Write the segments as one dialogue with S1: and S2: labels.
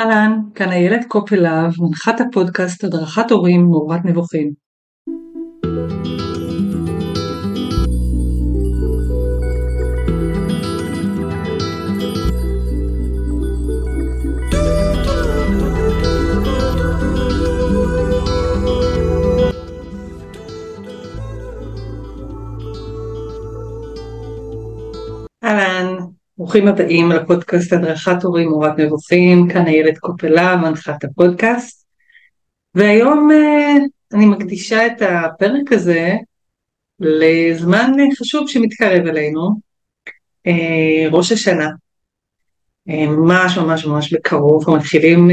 S1: אהלן, כאן איילת קופלהב, מנחת הפודקאסט הדרכת הורים מעורבת נבוכים. ברוכים הבאים לפודקאסט הדרכת הורים מורת נבוכים, כאן איילת קופלה, מנחת הפודקאסט, והיום uh, אני מקדישה את הפרק הזה לזמן חשוב שמתקרב אלינו, uh, ראש השנה, uh, ממש ממש ממש בקרוב, אנחנו מתחילים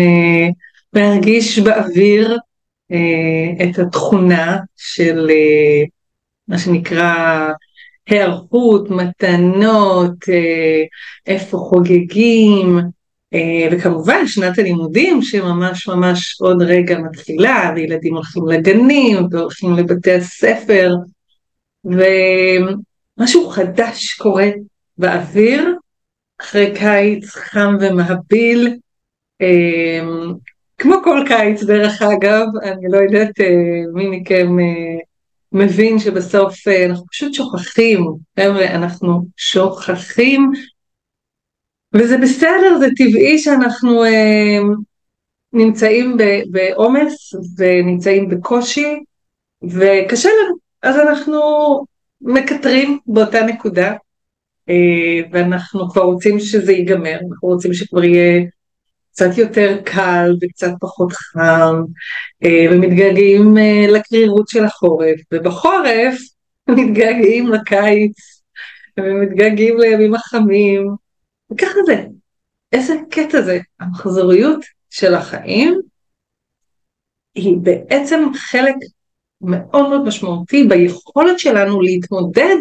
S1: להרגיש באוויר את התכונה של מה שנקרא היערכות, מתנות, אה, איפה חוגגים, אה, וכמובן שנת הלימודים שממש ממש עוד רגע מתחילה, וילדים הולכים לגנים והולכים לבתי הספר, ומשהו חדש קורה באוויר, אחרי קיץ חם ומהביל, אה, כמו כל קיץ דרך אגב, אני לא יודעת מי מכם מבין שבסוף אה, אנחנו פשוט שוכחים, חבר'ה, אנחנו שוכחים, וזה בסדר, זה טבעי שאנחנו אה, נמצאים בעומס ונמצאים בקושי, וקשה לנו, אז אנחנו מקטרים באותה נקודה, אה, ואנחנו כבר רוצים שזה ייגמר, אנחנו רוצים שכבר יהיה קצת יותר קל וקצת פחות חם, אה, ומתגעגעים אה, לקרירות של החורף, ובחורף מתגעגעים לקיץ, ומתגעגעים לימים החמים, וככה זה. איזה קטע זה, המחזוריות של החיים היא בעצם חלק מאוד מאוד משמעותי ביכולת שלנו להתמודד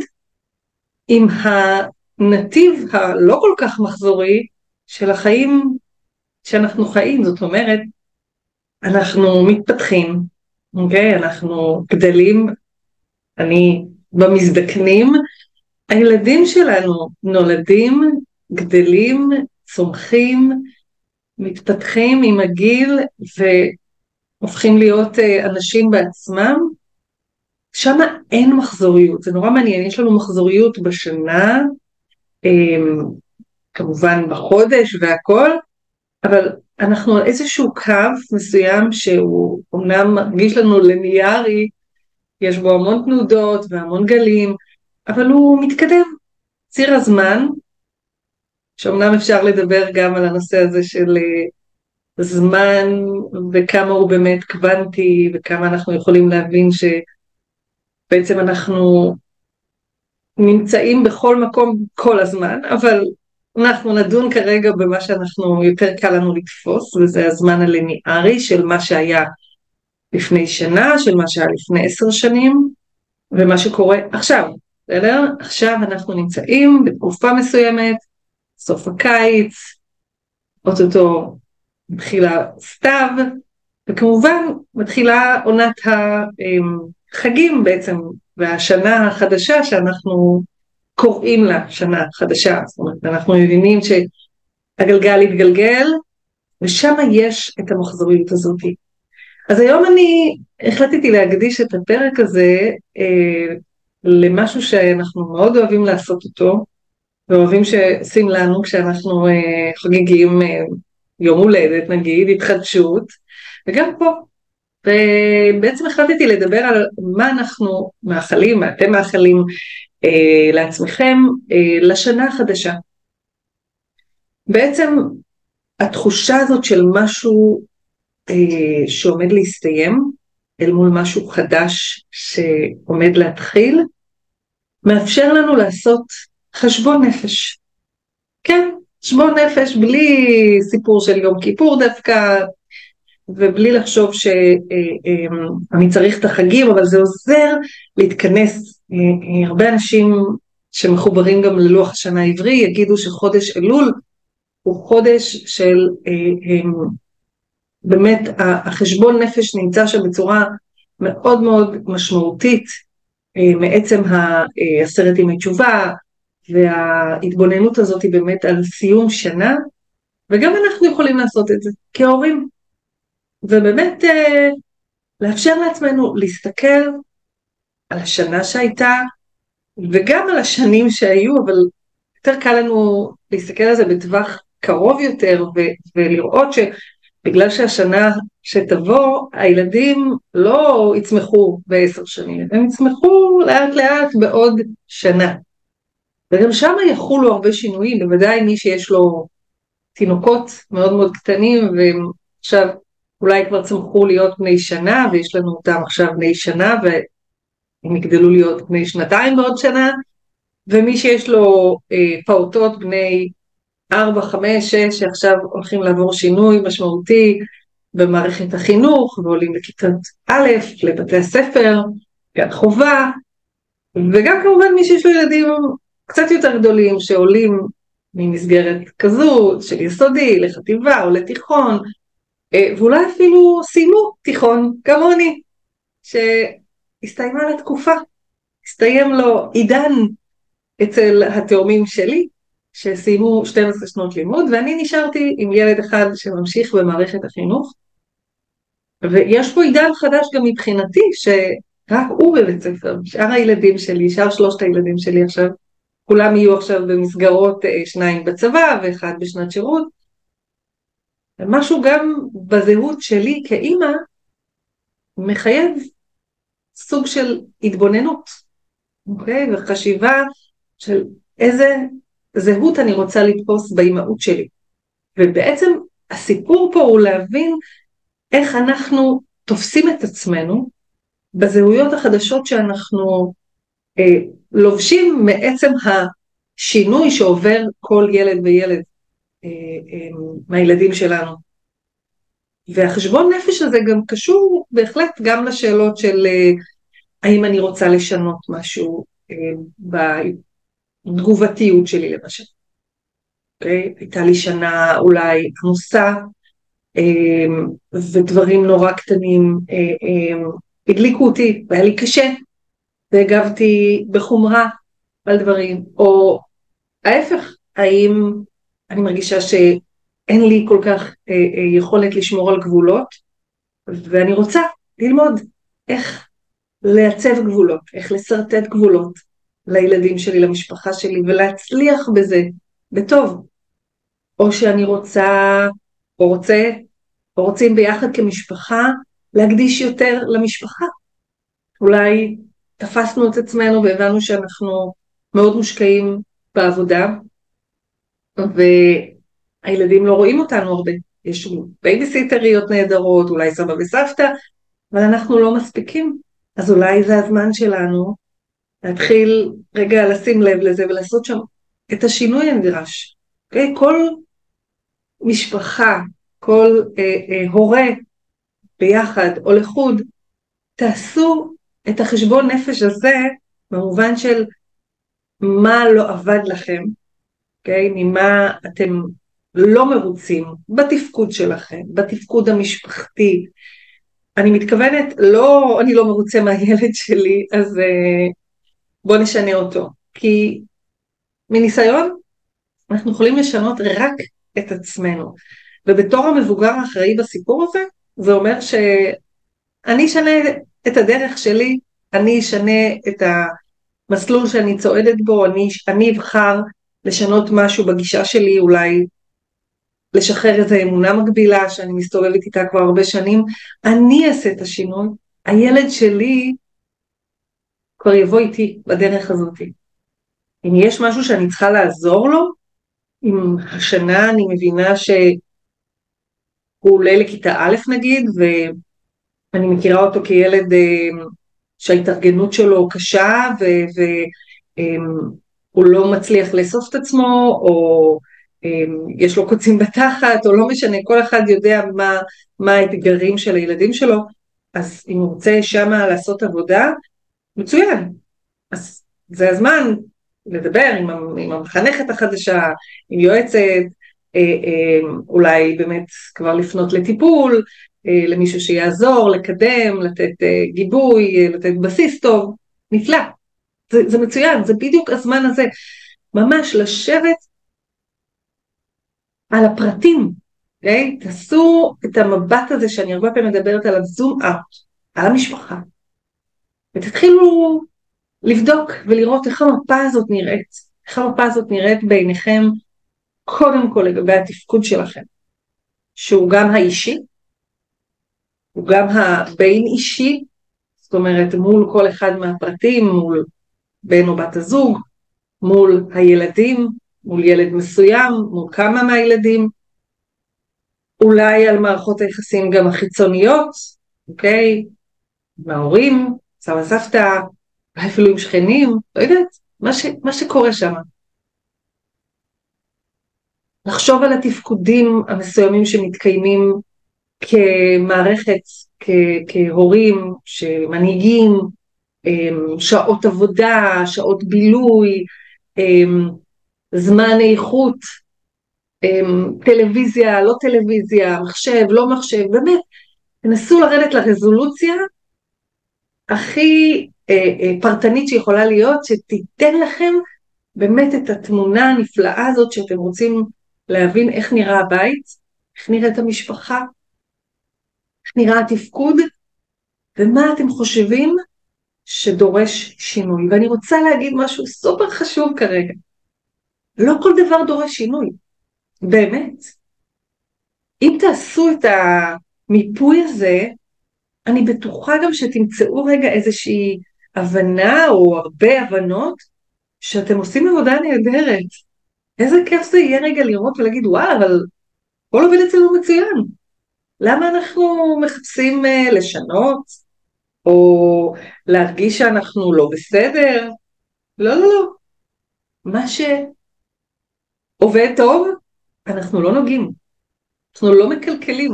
S1: עם הנתיב הלא כל כך מחזורי של החיים שאנחנו חיים, זאת אומרת, אנחנו מתפתחים, אוקיי? אנחנו גדלים, אני במזדקנים, הילדים שלנו נולדים, גדלים, צומחים, מתפתחים עם הגיל והופכים להיות אה, אנשים בעצמם, שם אין מחזוריות, זה נורא מעניין, יש לנו מחזוריות בשנה, אמ, כמובן בחודש והכל, אבל אנחנו על איזשהו קו מסוים שהוא אומנם מרגיש לנו ליניארי, יש בו המון תנודות והמון גלים, אבל הוא מתקדם. ציר הזמן, שאומנם אפשר לדבר גם על הנושא הזה של אה, זמן וכמה הוא באמת קוונטי וכמה אנחנו יכולים להבין שבעצם אנחנו נמצאים בכל מקום כל הזמן, אבל אנחנו נדון כרגע במה שאנחנו, יותר קל לנו לתפוס, וזה הזמן הליניארי של מה שהיה לפני שנה, של מה שהיה לפני עשר שנים, ומה שקורה עכשיו, בסדר? עכשיו אנחנו נמצאים בתקופה מסוימת, סוף הקיץ, אוטוטו מתחילה סתיו, וכמובן מתחילה עונת החגים בעצם, והשנה החדשה שאנחנו קוראים לה שנה חדשה, זאת אומרת אנחנו מבינים שהגלגל יתגלגל ושם יש את המחזוריות הזאת. אז היום אני החלטתי להקדיש את הפרק הזה אה, למשהו שאנחנו מאוד אוהבים לעשות אותו ואוהבים שעושים לנו כשאנחנו אה, חוגגים אה, יום הולדת נגיד, התחדשות וגם פה ובעצם החלטתי לדבר על מה אנחנו מאחלים, מה אתם מאחלים אה, לעצמכם אה, לשנה החדשה. בעצם התחושה הזאת של משהו אה, שעומד להסתיים אל מול משהו חדש שעומד להתחיל, מאפשר לנו לעשות חשבון נפש. כן, חשבון נפש בלי סיפור של יום כיפור דווקא, ובלי לחשוב שאני צריך את החגים, אבל זה עוזר להתכנס אה, אה, הרבה אנשים שמחוברים גם ללוח השנה העברי יגידו שחודש אלול הוא חודש של אה, באמת החשבון נפש נמצא שם בצורה מאוד מאוד משמעותית מעצם עשרת ימי תשובה וההתבוננות הזאת היא באמת על סיום שנה וגם אנחנו יכולים לעשות את זה כהורים. ובאמת אה, לאפשר לעצמנו להסתכל על השנה שהייתה, וגם על השנים שהיו, אבל יותר קל לנו להסתכל על זה בטווח קרוב יותר, ו- ולראות שבגלל שהשנה שתבוא, הילדים לא יצמחו בעשר שנים, הם יצמחו לאט לאט בעוד שנה. וגם שם יחולו הרבה שינויים, בוודאי מי שיש לו תינוקות מאוד מאוד קטנים, ועכשיו אולי כבר צמחו להיות בני שנה, ויש לנו אותם עכשיו בני שנה, והם יגדלו להיות בני שנתיים בעוד שנה, ומי שיש לו אה, פעוטות בני 4, 5, 6, שעכשיו הולכים לעבור שינוי משמעותי במערכת החינוך, ועולים לכיתות א', לבתי הספר, גן חובה, וגם כמובן מי שיש לו ילדים קצת יותר גדולים שעולים ממסגרת כזו של יסודי לחטיבה או לתיכון, ואולי אפילו סיימו תיכון כמוני, שהסתיימה לתקופה, הסתיים לו עידן אצל התאומים שלי, שסיימו 12 שנות לימוד, ואני נשארתי עם ילד אחד שממשיך במערכת החינוך, ויש פה עידן חדש גם מבחינתי, שרק הוא בבית ספר, שאר הילדים שלי, שאר שלושת הילדים שלי עכשיו, כולם יהיו עכשיו במסגרות, אה, שניים בצבא ואחד בשנת שירות, ומשהו גם בזהות שלי כאימא מחייב סוג של התבוננות, אוקיי? וחשיבה של איזה זהות אני רוצה לתפוס באימהות שלי. ובעצם הסיפור פה הוא להבין איך אנחנו תופסים את עצמנו בזהויות החדשות שאנחנו אה, לובשים מעצם השינוי שעובר כל ילד וילד מהילדים שלנו. והחשבון נפש הזה גם קשור בהחלט גם לשאלות של אה, האם אני רוצה לשנות משהו אה, בתגובתיות שלי למשל. Okay? אוקיי? הייתה לי שנה אולי עמוסה אה, ודברים נורא קטנים אה, אה, הדליקו אותי והיה לי קשה והגבתי בחומרה על דברים, או ההפך, האם אני מרגישה שאין לי כל כך אה, אה, יכולת לשמור על גבולות, ואני רוצה ללמוד איך לעצב גבולות, איך לשרטט גבולות לילדים שלי, למשפחה שלי, ולהצליח בזה בטוב. או שאני רוצה, או רוצה, או רוצים ביחד כמשפחה להקדיש יותר למשפחה. אולי תפסנו את עצמנו והבנו שאנחנו מאוד מושקעים בעבודה, והילדים לא רואים אותנו הרבה. יש בייביסיטריות נהדרות, אולי סבא וסבתא, אבל אנחנו לא מספיקים. אז אולי זה הזמן שלנו להתחיל רגע לשים לב לזה ולעשות שם את השינוי הנדרש. Okay? אוקיי? כל משפחה, כל אה, אה, הורה ביחד או לחוד, תעשו את החשבון נפש הזה במובן של מה לא עבד לכם? אוקיי? ממה אתם לא מרוצים בתפקוד שלכם, בתפקוד המשפחתי. אני מתכוונת, לא, אני לא מרוצה מהילד שלי, אז uh, בוא נשנה אותו. כי מניסיון, אנחנו יכולים לשנות רק את עצמנו. ובתור המבוגר האחראי בסיפור הזה, זה אומר שאני אשנה את הדרך שלי, אני אשנה את המסלול שאני צועדת בו, אני, אני אבחר לשנות משהו בגישה שלי, אולי לשחרר איזו אמונה מקבילה שאני מסתובבת איתה כבר הרבה שנים, אני אעשה את השינוי, הילד שלי כבר יבוא איתי בדרך הזאת. אם יש משהו שאני צריכה לעזור לו, אם השנה אני מבינה שהוא עולה לכיתה א' נגיד, ואני מכירה אותו כילד אה, שההתארגנות שלו קשה והוא לא מצליח לאסוף את עצמו או יש לו קוצים בתחת או לא משנה, כל אחד יודע מה, מה האתגרים של הילדים שלו, אז אם הוא רוצה שמה לעשות עבודה, מצוין. אז זה הזמן לדבר עם, עם המחנכת החדשה, עם יועצת, אה, אה, אולי באמת כבר לפנות לטיפול, אה, למישהו שיעזור, לקדם, לתת אה, גיבוי, אה, לתת בסיס טוב, נפלא. זה, זה מצוין, זה בדיוק הזמן הזה. ממש לשבת על הפרטים, okay? אוקיי? תעשו את המבט הזה שאני הרבה פעמים מדברת עליו, זום אאוט, על המשפחה, ותתחילו לבדוק ולראות איך המפה הזאת נראית, איך המפה הזאת נראית בעיניכם, קודם כל לגבי התפקוד שלכם, שהוא גם האישי, הוא גם הבין אישי, זאת אומרת מול כל אחד מהפרטים, מול בן או בת הזוג, מול הילדים, מול ילד מסוים, מול כמה מהילדים, אולי על מערכות היחסים גם החיצוניות, אוקיי? עם ההורים, סבא סבתא, אפילו עם שכנים, לא יודעת, מה, ש, מה שקורה שם. לחשוב על התפקודים המסוימים שמתקיימים כמערכת, כ, כהורים, שמנהיגים, שעות עבודה, שעות בילוי, אמ, זמן איכות, אמ, טלוויזיה, לא טלוויזיה, מחשב, לא מחשב, באמת, תנסו לרדת לרזולוציה הכי אה, אה, פרטנית שיכולה להיות, שתיתן לכם באמת את התמונה הנפלאה הזאת שאתם רוצים להבין איך נראה הבית, איך נראית המשפחה, איך נראה התפקוד, ומה אתם חושבים שדורש שינוי. ואני רוצה להגיד משהו סופר חשוב כרגע. לא כל דבר דורש שינוי, באמת. אם תעשו את המיפוי הזה, אני בטוחה גם שתמצאו רגע איזושהי הבנה או הרבה הבנות שאתם עושים עבודה נהדרת. איזה כיף זה יהיה רגע לראות ולהגיד וואו אבל הכל עובד אצלנו מצוין. למה אנחנו מחפשים uh, לשנות או להרגיש שאנחנו לא בסדר? לא לא לא. מה שעובד טוב אנחנו לא נוגעים. אנחנו לא מקלקלים.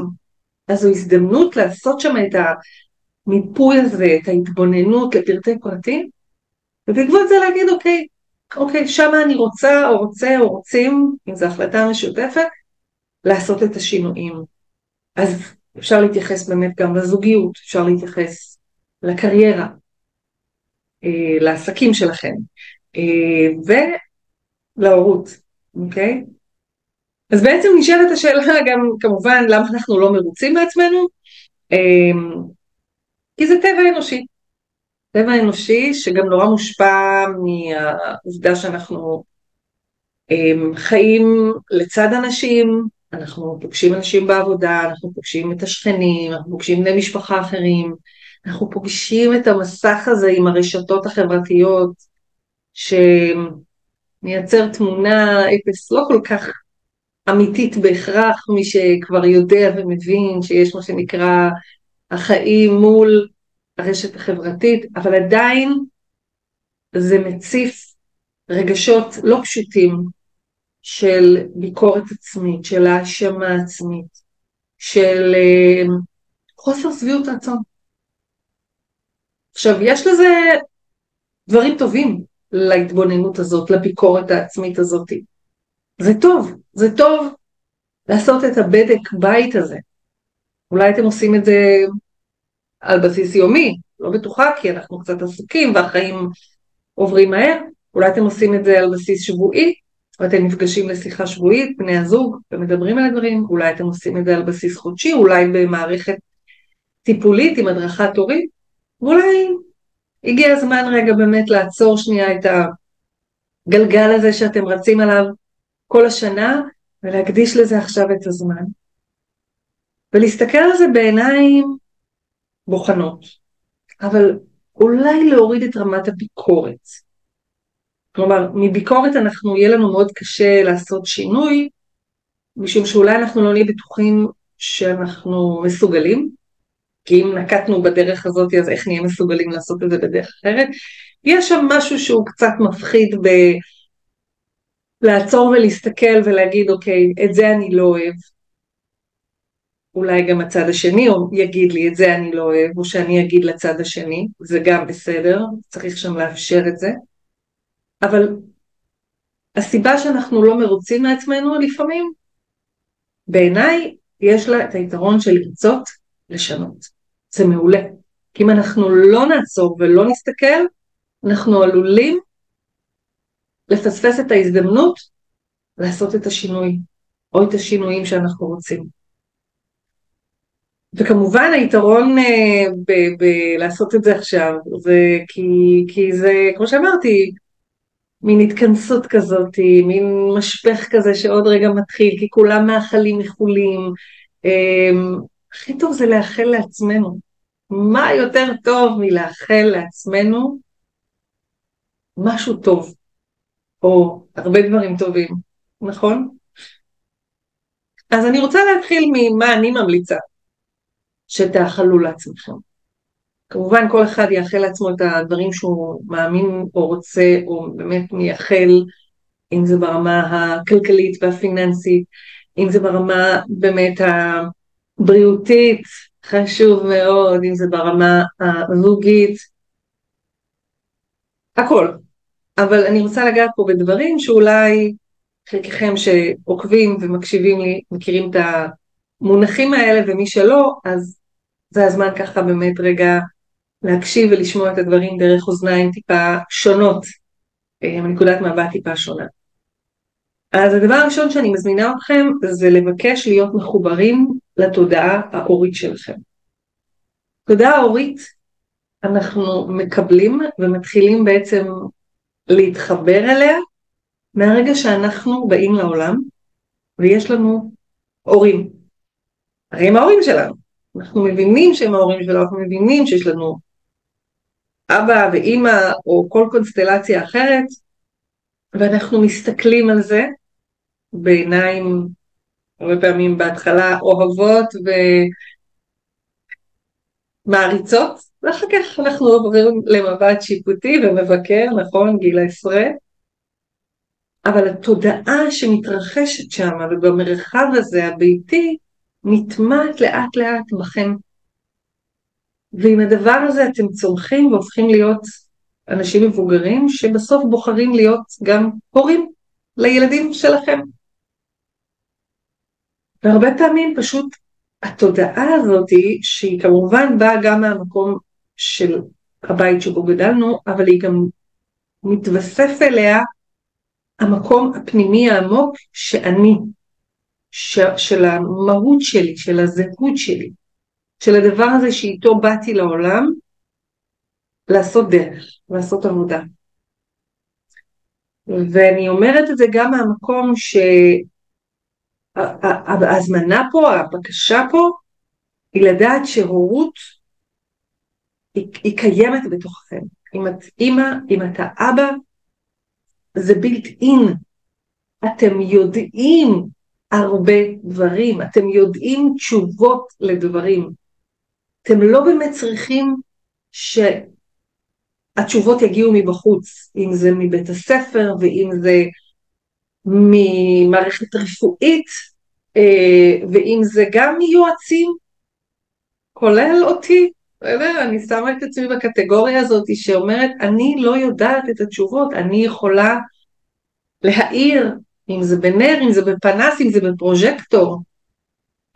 S1: אז זו הזדמנות לעשות שם את המיפוי הזה, את ההתבוננות לפרטי פרטים, ובעקבות זה להגיד אוקיי, אוקיי, שם אני רוצה או רוצה או רוצים, אם זו החלטה משותפת, לעשות את השינויים. אז אפשר להתייחס באמת גם לזוגיות, אפשר להתייחס לקריירה, אה, לעסקים שלכם, אה, ולהורות, אוקיי? אז בעצם נשאלת השאלה גם כמובן למה אנחנו לא מרוצים מעצמנו, אמ, כי זה טבע אנושי. טבע אנושי שגם נורא מושפע מהעובדה שאנחנו חיים לצד אנשים, אנחנו פוגשים אנשים בעבודה, אנחנו פוגשים את השכנים, אנחנו פוגשים בני משפחה אחרים, אנחנו פוגשים את המסך הזה עם הרשתות החברתיות שמייצר תמונה אפס לא כל כך אמיתית בהכרח, מי שכבר יודע ומבין שיש מה שנקרא החיים מול הרשת החברתית, אבל עדיין זה מציף רגשות לא פשוטים של ביקורת עצמית, של האשמה עצמית, של uh, חוסר שביעות רצון. עכשיו, יש לזה דברים טובים להתבוננות הזאת, לביקורת העצמית הזאת. זה טוב, זה טוב לעשות את הבדק בית הזה. אולי אתם עושים את זה על בסיס יומי, לא בטוחה כי אנחנו קצת עסוקים והחיים עוברים מהר, אולי אתם עושים את זה על בסיס שבועי, ואתם נפגשים לשיחה שבועית, בני הזוג, ומדברים על הדברים, אולי אתם עושים את זה על בסיס חודשי, אולי במערכת טיפולית עם הדרכת הורים, ואולי הגיע הזמן רגע באמת לעצור שנייה את הגלגל הזה שאתם רצים עליו כל השנה, ולהקדיש לזה עכשיו את הזמן. ולהסתכל על זה בעיניים בוחנות, אבל אולי להוריד את רמת הביקורת. כלומר, מביקורת אנחנו, יהיה לנו מאוד קשה לעשות שינוי, משום שאולי אנחנו לא נהיה בטוחים שאנחנו מסוגלים, כי אם נקטנו בדרך הזאת אז איך נהיה מסוגלים לעשות את זה בדרך אחרת. יש שם משהו שהוא קצת מפחיד ב... לעצור ולהסתכל ולהגיד אוקיי, את זה אני לא אוהב. אולי גם הצד השני יגיד לי את זה אני לא אוהב, או שאני אגיד לצד השני, זה גם בסדר, צריך שם לאפשר את זה. אבל הסיבה שאנחנו לא מרוצים מעצמנו לפעמים, בעיניי יש לה את היתרון של לרצות לשנות. זה מעולה. כי אם אנחנו לא נעצור ולא נסתכל, אנחנו עלולים לפספס את ההזדמנות לעשות את השינוי, או את השינויים שאנחנו רוצים. וכמובן היתרון אה, בלעשות את זה עכשיו, זה כי, כי זה, כמו שאמרתי, מין התכנסות כזאת, מין משפך כזה שעוד רגע מתחיל, כי כולם מאחלים איחולים. אה, הכי טוב זה לאחל לעצמנו. מה יותר טוב מלאחל לעצמנו משהו טוב, או הרבה דברים טובים, נכון? אז אני רוצה להתחיל ממה אני ממליצה שתאכלו לעצמכם. כמובן כל אחד יאחל לעצמו את הדברים שהוא מאמין או רוצה או באמת מייחל, אם זה ברמה הכלכלית והפיננסית, אם זה ברמה באמת הבריאותית, חשוב מאוד, אם זה ברמה הזוגית, הכל. אבל אני רוצה לגעת פה בדברים שאולי חלקכם שעוקבים ומקשיבים לי מכירים את המונחים האלה ומי שלא, אז זה הזמן ככה באמת רגע להקשיב ולשמוע את הדברים דרך אוזניים טיפה שונות, אה, מנקודת מבט טיפה שונה. אז הדבר הראשון שאני מזמינה אתכם זה לבקש להיות מחוברים לתודעה ההורית שלכם. תודעה הורית אנחנו מקבלים ומתחילים בעצם להתחבר אליה מהרגע שאנחנו באים לעולם ויש לנו הורים. הרי הם ההורים שלנו. אנחנו מבינים שהם ההורים שלנו, אנחנו מבינים שיש לנו אבא ואימא או כל קונסטלציה אחרת, ואנחנו מסתכלים על זה בעיניים הרבה פעמים בהתחלה אוהבות ומעריצות, ואחר כך אנחנו עוברים למבט שיפוטי ומבקר, נכון, גיל העשרה, אבל התודעה שמתרחשת שם ובמרחב הזה הביתי נטמעת לאט לאט בכם. ועם הדבר הזה אתם צומחים והופכים להיות אנשים מבוגרים שבסוף בוחרים להיות גם הורים לילדים שלכם. והרבה פעמים פשוט התודעה הזאת, שהיא כמובן באה גם מהמקום של הבית שבו גדלנו, אבל היא גם מתווסף אליה המקום הפנימי העמוק שאני, ש, של המהות שלי, של הזהות שלי, של הדבר הזה שאיתו באתי לעולם, לעשות דרך, לעשות עבודה. ואני אומרת את זה גם מהמקום שההזמנה פה, הבקשה פה, היא לדעת שהורות היא, היא קיימת בתוככם. אם את אימא, אם אתה אבא, זה בילט אין. אתם יודעים הרבה דברים, אתם יודעים תשובות לדברים. אתם לא באמת צריכים שהתשובות יגיעו מבחוץ, אם זה מבית הספר ואם זה ממערכת רפואית, אה, ואם זה גם מיועצים, כולל אותי? אני שמה את עצמי בקטגוריה הזאת שאומרת, אני לא יודעת את התשובות, אני יכולה להאיר, אם זה בנר, אם זה בפנס, אם זה בפרוז'קטור.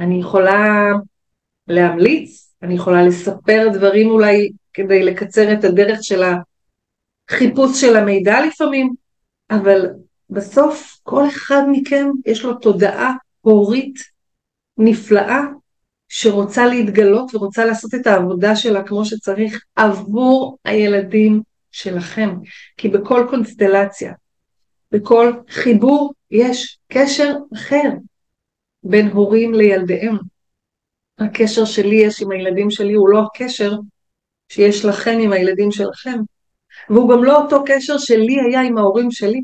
S1: אני יכולה להמליץ, אני יכולה לספר דברים אולי כדי לקצר את הדרך של החיפוש של המידע לפעמים, אבל בסוף כל אחד מכם יש לו תודעה הורית נפלאה שרוצה להתגלות ורוצה לעשות את העבודה שלה כמו שצריך עבור הילדים שלכם. כי בכל קונסטלציה, בכל חיבור יש קשר אחר בין הורים לילדיהם. הקשר שלי יש עם הילדים שלי הוא לא הקשר שיש לכם עם הילדים שלכם, והוא גם לא אותו קשר שלי היה עם ההורים שלי,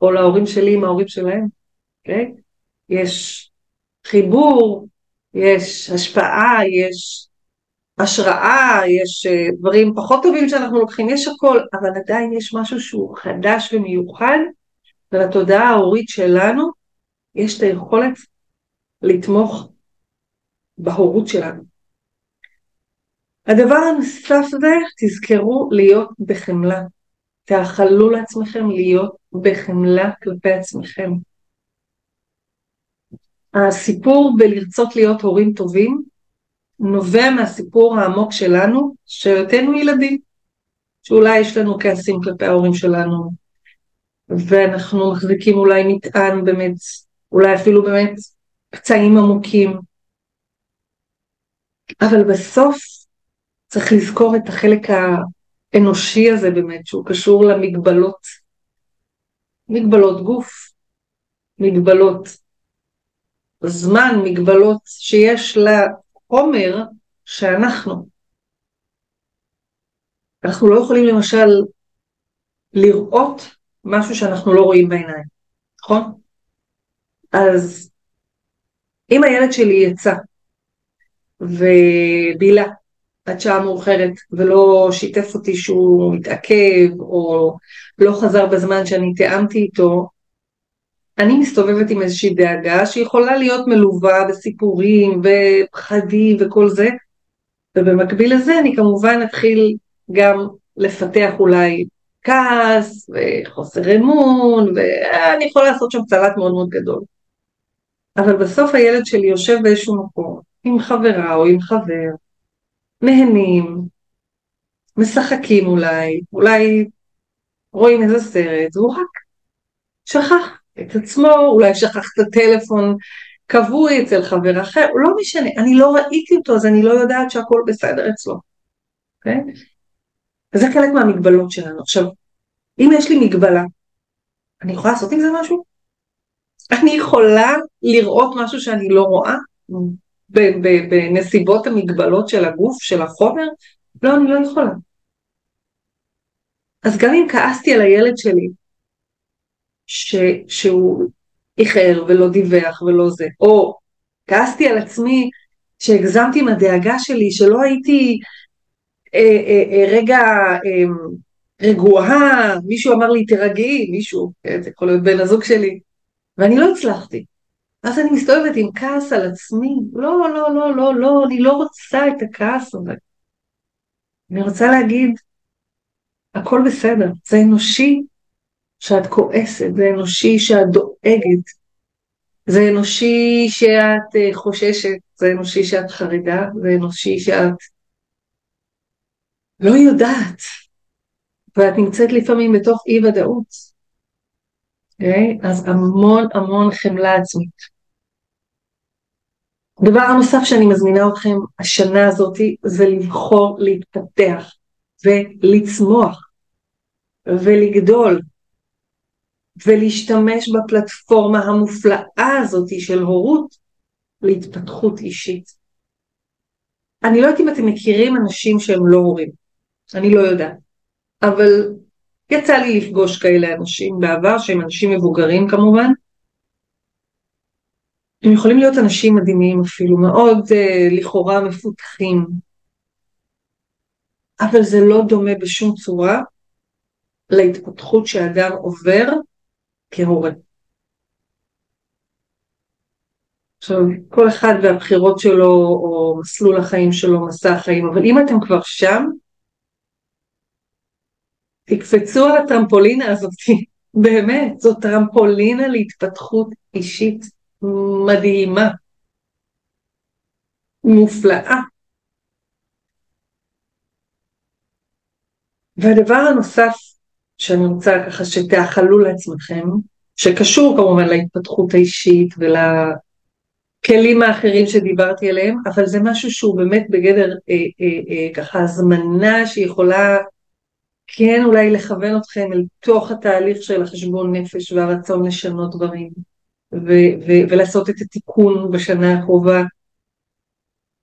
S1: או להורים שלי עם ההורים שלהם, אוקיי? Okay? יש חיבור, יש השפעה, יש השראה, יש אה, דברים פחות טובים שאנחנו לוקחים, יש הכל, אבל עדיין יש משהו שהוא חדש ומיוחד, ולתודעה ההורית שלנו יש את היכולת לתמוך בהורות שלנו. הדבר הנוסף זה, תזכרו להיות בחמלה. תאכלו לעצמכם להיות בחמלה כלפי עצמכם. הסיפור בלרצות להיות הורים טובים נובע מהסיפור העמוק שלנו, שהיותנו ילדים, שאולי יש לנו כעסים כלפי ההורים שלנו, ואנחנו מחזיקים אולי מטען באמת אולי אפילו באמת פצעים עמוקים, אבל בסוף צריך לזכור את החלק האנושי הזה באמת, שהוא קשור למגבלות, מגבלות גוף, מגבלות זמן, מגבלות שיש לחומר שאנחנו. אנחנו לא יכולים למשל לראות משהו שאנחנו לא רואים בעיניים, נכון? אז אם הילד שלי יצא ובילה עד שעה מאוחרת ולא שיתף אותי שהוא מתעכב או לא חזר בזמן שאני תיאמתי איתו, אני מסתובבת עם איזושהי דאגה שיכולה להיות מלווה בסיפורים ופחדים וכל זה, ובמקביל לזה אני כמובן אתחיל גם לפתח אולי כעס וחוסר אמון, ואני יכולה לעשות שם צלט מאוד מאוד גדול. אבל בסוף הילד שלי יושב באיזשהו מקום, עם חברה או עם חבר, נהנים, משחקים אולי, אולי רואים איזה סרט, והוא רק שכח את עצמו, אולי שכח את הטלפון קבוי אצל חבר אחר, לא משנה, אני לא ראיתי אותו אז אני לא יודעת שהכל בסדר אצלו. Okay? אוקיי? וזה חלק מהמגבלות שלנו. עכשיו, אם יש לי מגבלה, אני יכולה לעשות עם זה משהו? אני יכולה לראות משהו שאני לא רואה בנסיבות המגבלות של הגוף, של החומר? לא, אני לא יכולה. אז גם אם כעסתי על הילד שלי, ש, שהוא איחר ולא דיווח ולא זה, או כעסתי על עצמי שהגזמתי עם הדאגה שלי, שלא הייתי אה, אה, אה, רגע אה, רגועה, מישהו אמר לי תירגעי, מישהו, כן, זה יכול להיות בן הזוג שלי, ואני לא הצלחתי. אז אני מסתובבת עם כעס על עצמי, לא, לא, לא, לא, לא, אני לא רוצה את הכעס הזה. אני רוצה להגיד, הכל בסדר, זה אנושי שאת כועסת, זה אנושי שאת דואגת, זה אנושי שאת אה, חוששת, זה אנושי שאת חרדה, זה אנושי שאת לא יודעת, ואת נמצאת לפעמים בתוך אי ודאות. אוקיי? אז המון המון חמלה עצמית. דבר נוסף שאני מזמינה אתכם השנה הזאת זה לבחור להתפתח ולצמוח ולגדול ולהשתמש בפלטפורמה המופלאה הזאת של הורות להתפתחות אישית. אני לא יודעת אם אתם מכירים אנשים שהם לא הורים, אני לא יודעת, אבל יצא לי לפגוש כאלה אנשים בעבר, שהם אנשים מבוגרים כמובן. הם יכולים להיות אנשים מדהימים אפילו, מאוד uh, לכאורה מפותחים, אבל זה לא דומה בשום צורה להתפתחות שאדם עובר כהורה. עכשיו, כל אחד והבחירות שלו, או מסלול החיים שלו, מסע החיים, אבל אם אתם כבר שם, תקפצו על הטרמפולינה הזאת, באמת, זו טרמפולינה להתפתחות אישית מדהימה, מופלאה. והדבר הנוסף שאני רוצה ככה שתאכלו לעצמכם, שקשור כמובן להתפתחות האישית ולכלים האחרים שדיברתי עליהם, אבל זה משהו שהוא באמת בגדר אה, אה, אה, ככה הזמנה שיכולה כן אולי לכוון אתכם אל תוך התהליך של החשבון נפש והרצון לשנות דברים ו- ו- ולעשות את התיקון בשנה הקרובה,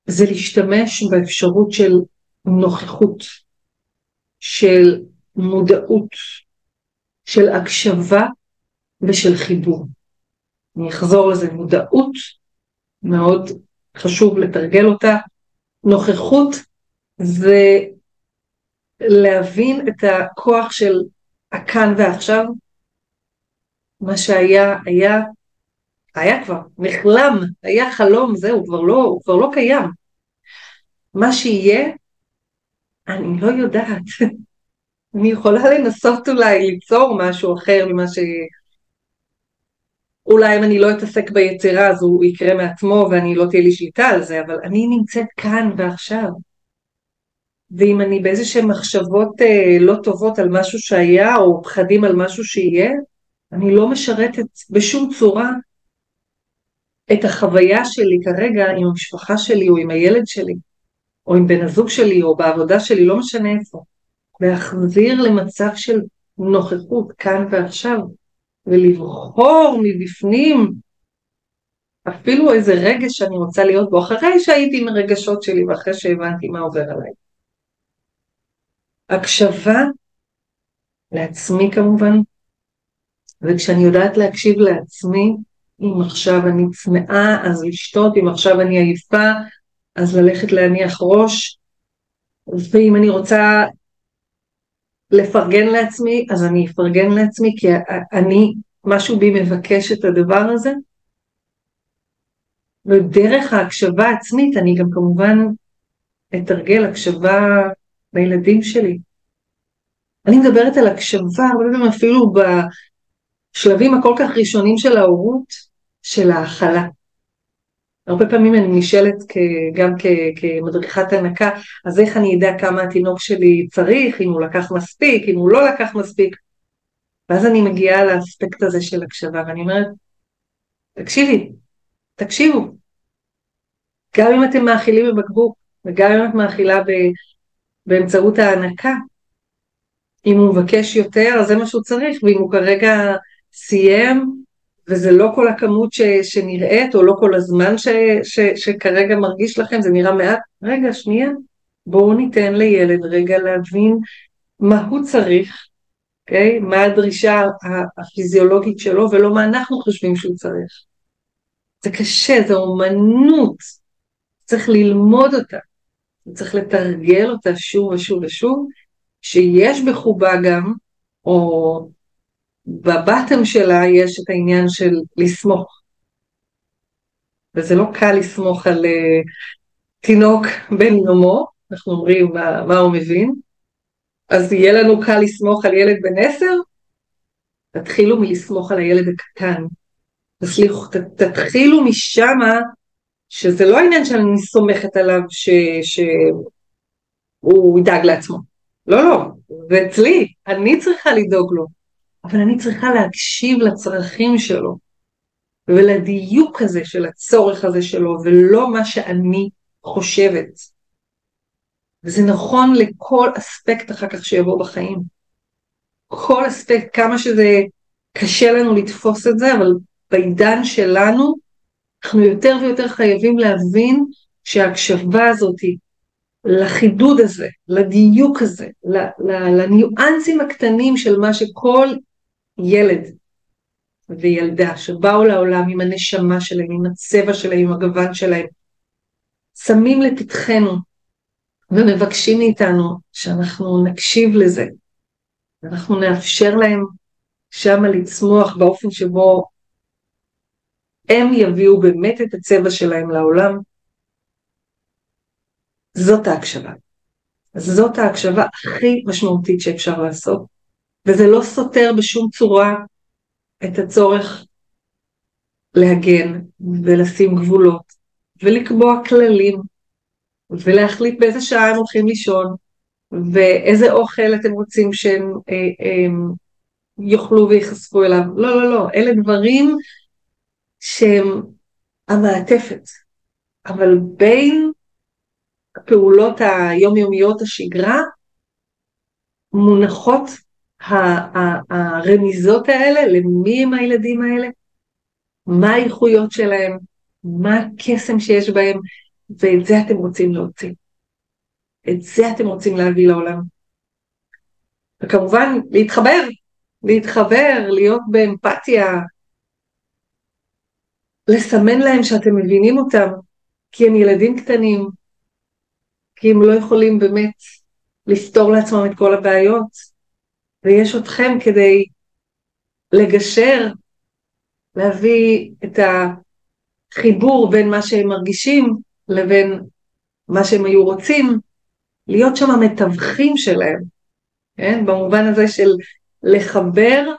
S1: זה להשתמש באפשרות של נוכחות, של מודעות, של הקשבה ושל חיבור. אני אחזור לזה, מודעות, מאוד חשוב לתרגל אותה, נוכחות זה להבין את הכוח של הכאן ועכשיו, מה שהיה, היה, היה כבר, נחלם, היה חלום, זהו, כבר לא, הוא כבר לא קיים. מה שיהיה, אני לא יודעת. אני יכולה לנסות אולי ליצור משהו אחר ממה ש... אולי אם אני לא אתעסק ביצירה אז הוא יקרה מעצמו ואני לא תהיה לי שליטה על זה, אבל אני נמצאת כאן ועכשיו. ואם אני באיזה שהן מחשבות אה, לא טובות על משהו שהיה, או פחדים על משהו שיהיה, אני לא משרתת בשום צורה את החוויה שלי כרגע עם המשפחה שלי או עם הילד שלי, או עם בן הזוג שלי או בעבודה שלי, לא משנה איפה, להחזיר למצב של נוכחות כאן ועכשיו, ולבחור מבפנים אפילו איזה רגש שאני רוצה להיות בו, אחרי שהייתי עם הרגשות שלי ואחרי שהבנתי מה עובר עליי. הקשבה לעצמי כמובן, וכשאני יודעת להקשיב לעצמי, אם עכשיו אני צמאה אז לשתות, אם עכשיו אני עייפה אז ללכת להניח ראש, ואם אני רוצה לפרגן לעצמי אז אני אפרגן לעצמי כי אני, משהו בי מבקש את הדבר הזה, ודרך ההקשבה העצמית אני גם כמובן אתרגל הקשבה לילדים שלי. אני מדברת על הקשבה הרבה פעמים אפילו בשלבים הכל כך ראשונים של ההורות, של ההכלה. הרבה פעמים אני נשאלת גם כמדריכת הנקה, אז איך אני אדע כמה התינוק שלי צריך, אם הוא לקח מספיק, אם הוא לא לקח מספיק. ואז אני מגיעה לאספקט הזה של הקשבה, ואני אומרת, תקשיבי, תקשיבו. גם אם אתם מאכילים בבקבוק, וגם אם את מאכילה באמצעות ההנקה, אם הוא מבקש יותר, אז זה מה שהוא צריך, ואם הוא כרגע סיים, וזה לא כל הכמות ש, שנראית, או לא כל הזמן ש, ש, שכרגע מרגיש לכם, זה נראה מעט, רגע, שנייה, בואו ניתן לילד רגע להבין מה הוא צריך, okay? אוקיי? מה הדרישה הפיזיולוגית שלו, ולא מה אנחנו חושבים שהוא צריך. זה קשה, זו אומנות, צריך ללמוד אותה, צריך לתרגל אותה שוב ושוב ושוב, שיש בחובה גם, או בבטם שלה יש את העניין של לסמוך. וזה לא קל לסמוך על uh, תינוק בן יומו, אנחנו אומרים מה, מה הוא מבין, אז יהיה לנו קל לסמוך על ילד בן עשר? תתחילו מלסמוך על הילד הקטן, תסליחו, ת, תתחילו משמה, שזה לא העניין שאני סומכת עליו ש, שהוא ידאג לעצמו. לא, לא, זה אצלי, אני צריכה לדאוג לו, אבל אני צריכה להקשיב לצרכים שלו, ולדיוק הזה של הצורך הזה שלו, ולא מה שאני חושבת. וזה נכון לכל אספקט אחר כך שיבוא בחיים. כל אספקט, כמה שזה קשה לנו לתפוס את זה, אבל בעידן שלנו אנחנו יותר ויותר חייבים להבין שההקשבה הזאת לחידוד הזה, לדיוק הזה, לניואנסים הקטנים של מה שכל ילד וילדה שבאו לעולם עם הנשמה שלהם, עם הצבע שלהם, עם הגוון שלהם, שמים לפתחנו ומבקשים מאיתנו שאנחנו נקשיב לזה, ואנחנו נאפשר להם שמה לצמוח באופן שבו הם יביאו באמת את הצבע שלהם לעולם, זאת ההקשבה. זאת ההקשבה הכי משמעותית שאפשר לעשות, וזה לא סותר בשום צורה את הצורך להגן ולשים גבולות ולקבוע כללים ולהחליט באיזה שעה הם הולכים לישון ואיזה אוכל אתם רוצים שהם אה, אה, יאכלו וייחשפו אליו. לא, לא, לא, אלה דברים שהם המעטפת, אבל בין הפעולות היומיומיות השגרה מונחות הרמיזות האלה, למי הם הילדים האלה, מה האיכויות שלהם, מה הקסם שיש בהם, ואת זה אתם רוצים להוציא. את זה אתם רוצים להביא לעולם. וכמובן, להתחבר, להתחבר, להיות באמפתיה, לסמן להם שאתם מבינים אותם, כי הם ילדים קטנים, כי הם לא יכולים באמת לפתור לעצמם את כל הבעיות, ויש אתכם כדי לגשר, להביא את החיבור בין מה שהם מרגישים לבין מה שהם היו רוצים, להיות שם המתווכים שלהם, כן? במובן הזה של לחבר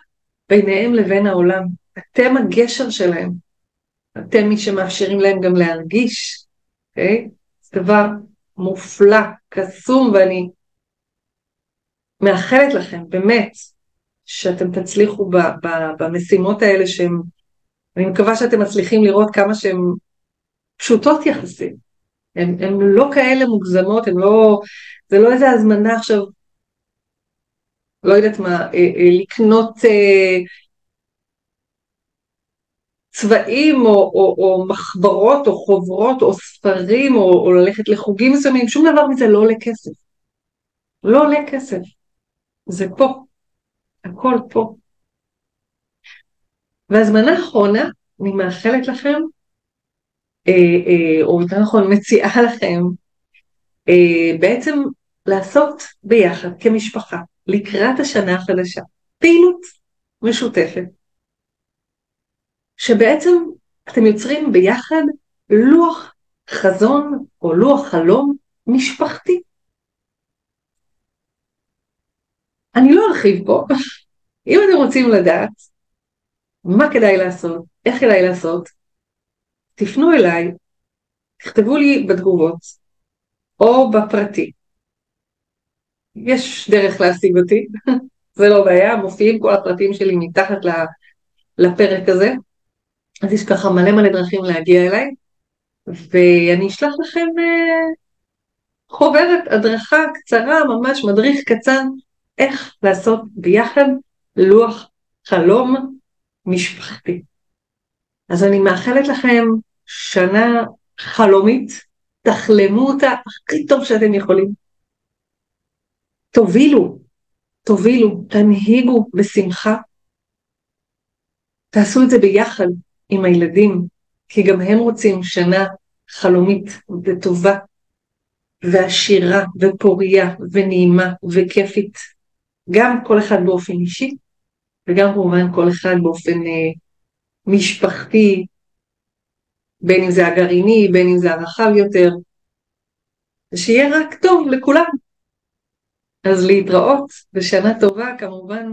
S1: ביניהם לבין העולם. אתם הגשר שלהם. אתם מי שמאפשרים להם גם להרגיש, אוקיי? זה דבר מופלא, קסום, ואני מאחלת לכם, באמת, שאתם תצליחו ב- ב- במשימות האלה שהן אני מקווה שאתם מצליחים לראות כמה שהן פשוטות יחסית. הן לא כאלה מוגזמות, הן לא, זה לא איזה הזמנה עכשיו, לא יודעת מה, אה, אה, לקנות אה, צבעים או, או, או מחברות או חוברות או ספרים או, או ללכת לחוגים מסוימים, שום דבר מזה לא עולה כסף. לא עולה כסף. זה פה. הכל פה. והזמנה אחרונה, אני מאחלת לכם, אה, אה, או יותר נכון מציעה לכם, אה, בעצם לעשות ביחד כמשפחה לקראת השנה החדשה פעילות משותפת שבעצם אתם יוצרים ביחד לוח חזון או לוח חלום משפחתי. אני לא ארחיב פה, אם אתם רוצים לדעת מה כדאי לעשות, איך כדאי לעשות, תפנו אליי, תכתבו לי בתגובות או בפרטי. יש דרך להשיג אותי, זה לא בעיה, מופיעים כל הפרטים שלי מתחת לפרק הזה, אז יש ככה מלא מלא דרכים להגיע אליי, ואני אשלח לכם uh, חוברת, הדרכה קצרה, ממש מדריך קצר, איך לעשות ביחד לוח חלום משפחתי. אז אני מאחלת לכם שנה חלומית, תחלמו אותה הכי טוב שאתם יכולים. תובילו, תובילו, תנהיגו בשמחה. תעשו את זה ביחד, עם הילדים, כי גם הם רוצים שנה חלומית וטובה ועשירה ופוריה ונעימה וכיפית, גם כל אחד באופן אישי וגם כמובן כל אחד באופן אה, משפחתי, בין אם זה הגרעיני, בין אם זה הרחב יותר, ושיהיה רק טוב לכולם. אז להתראות, ושנה טובה כמובן.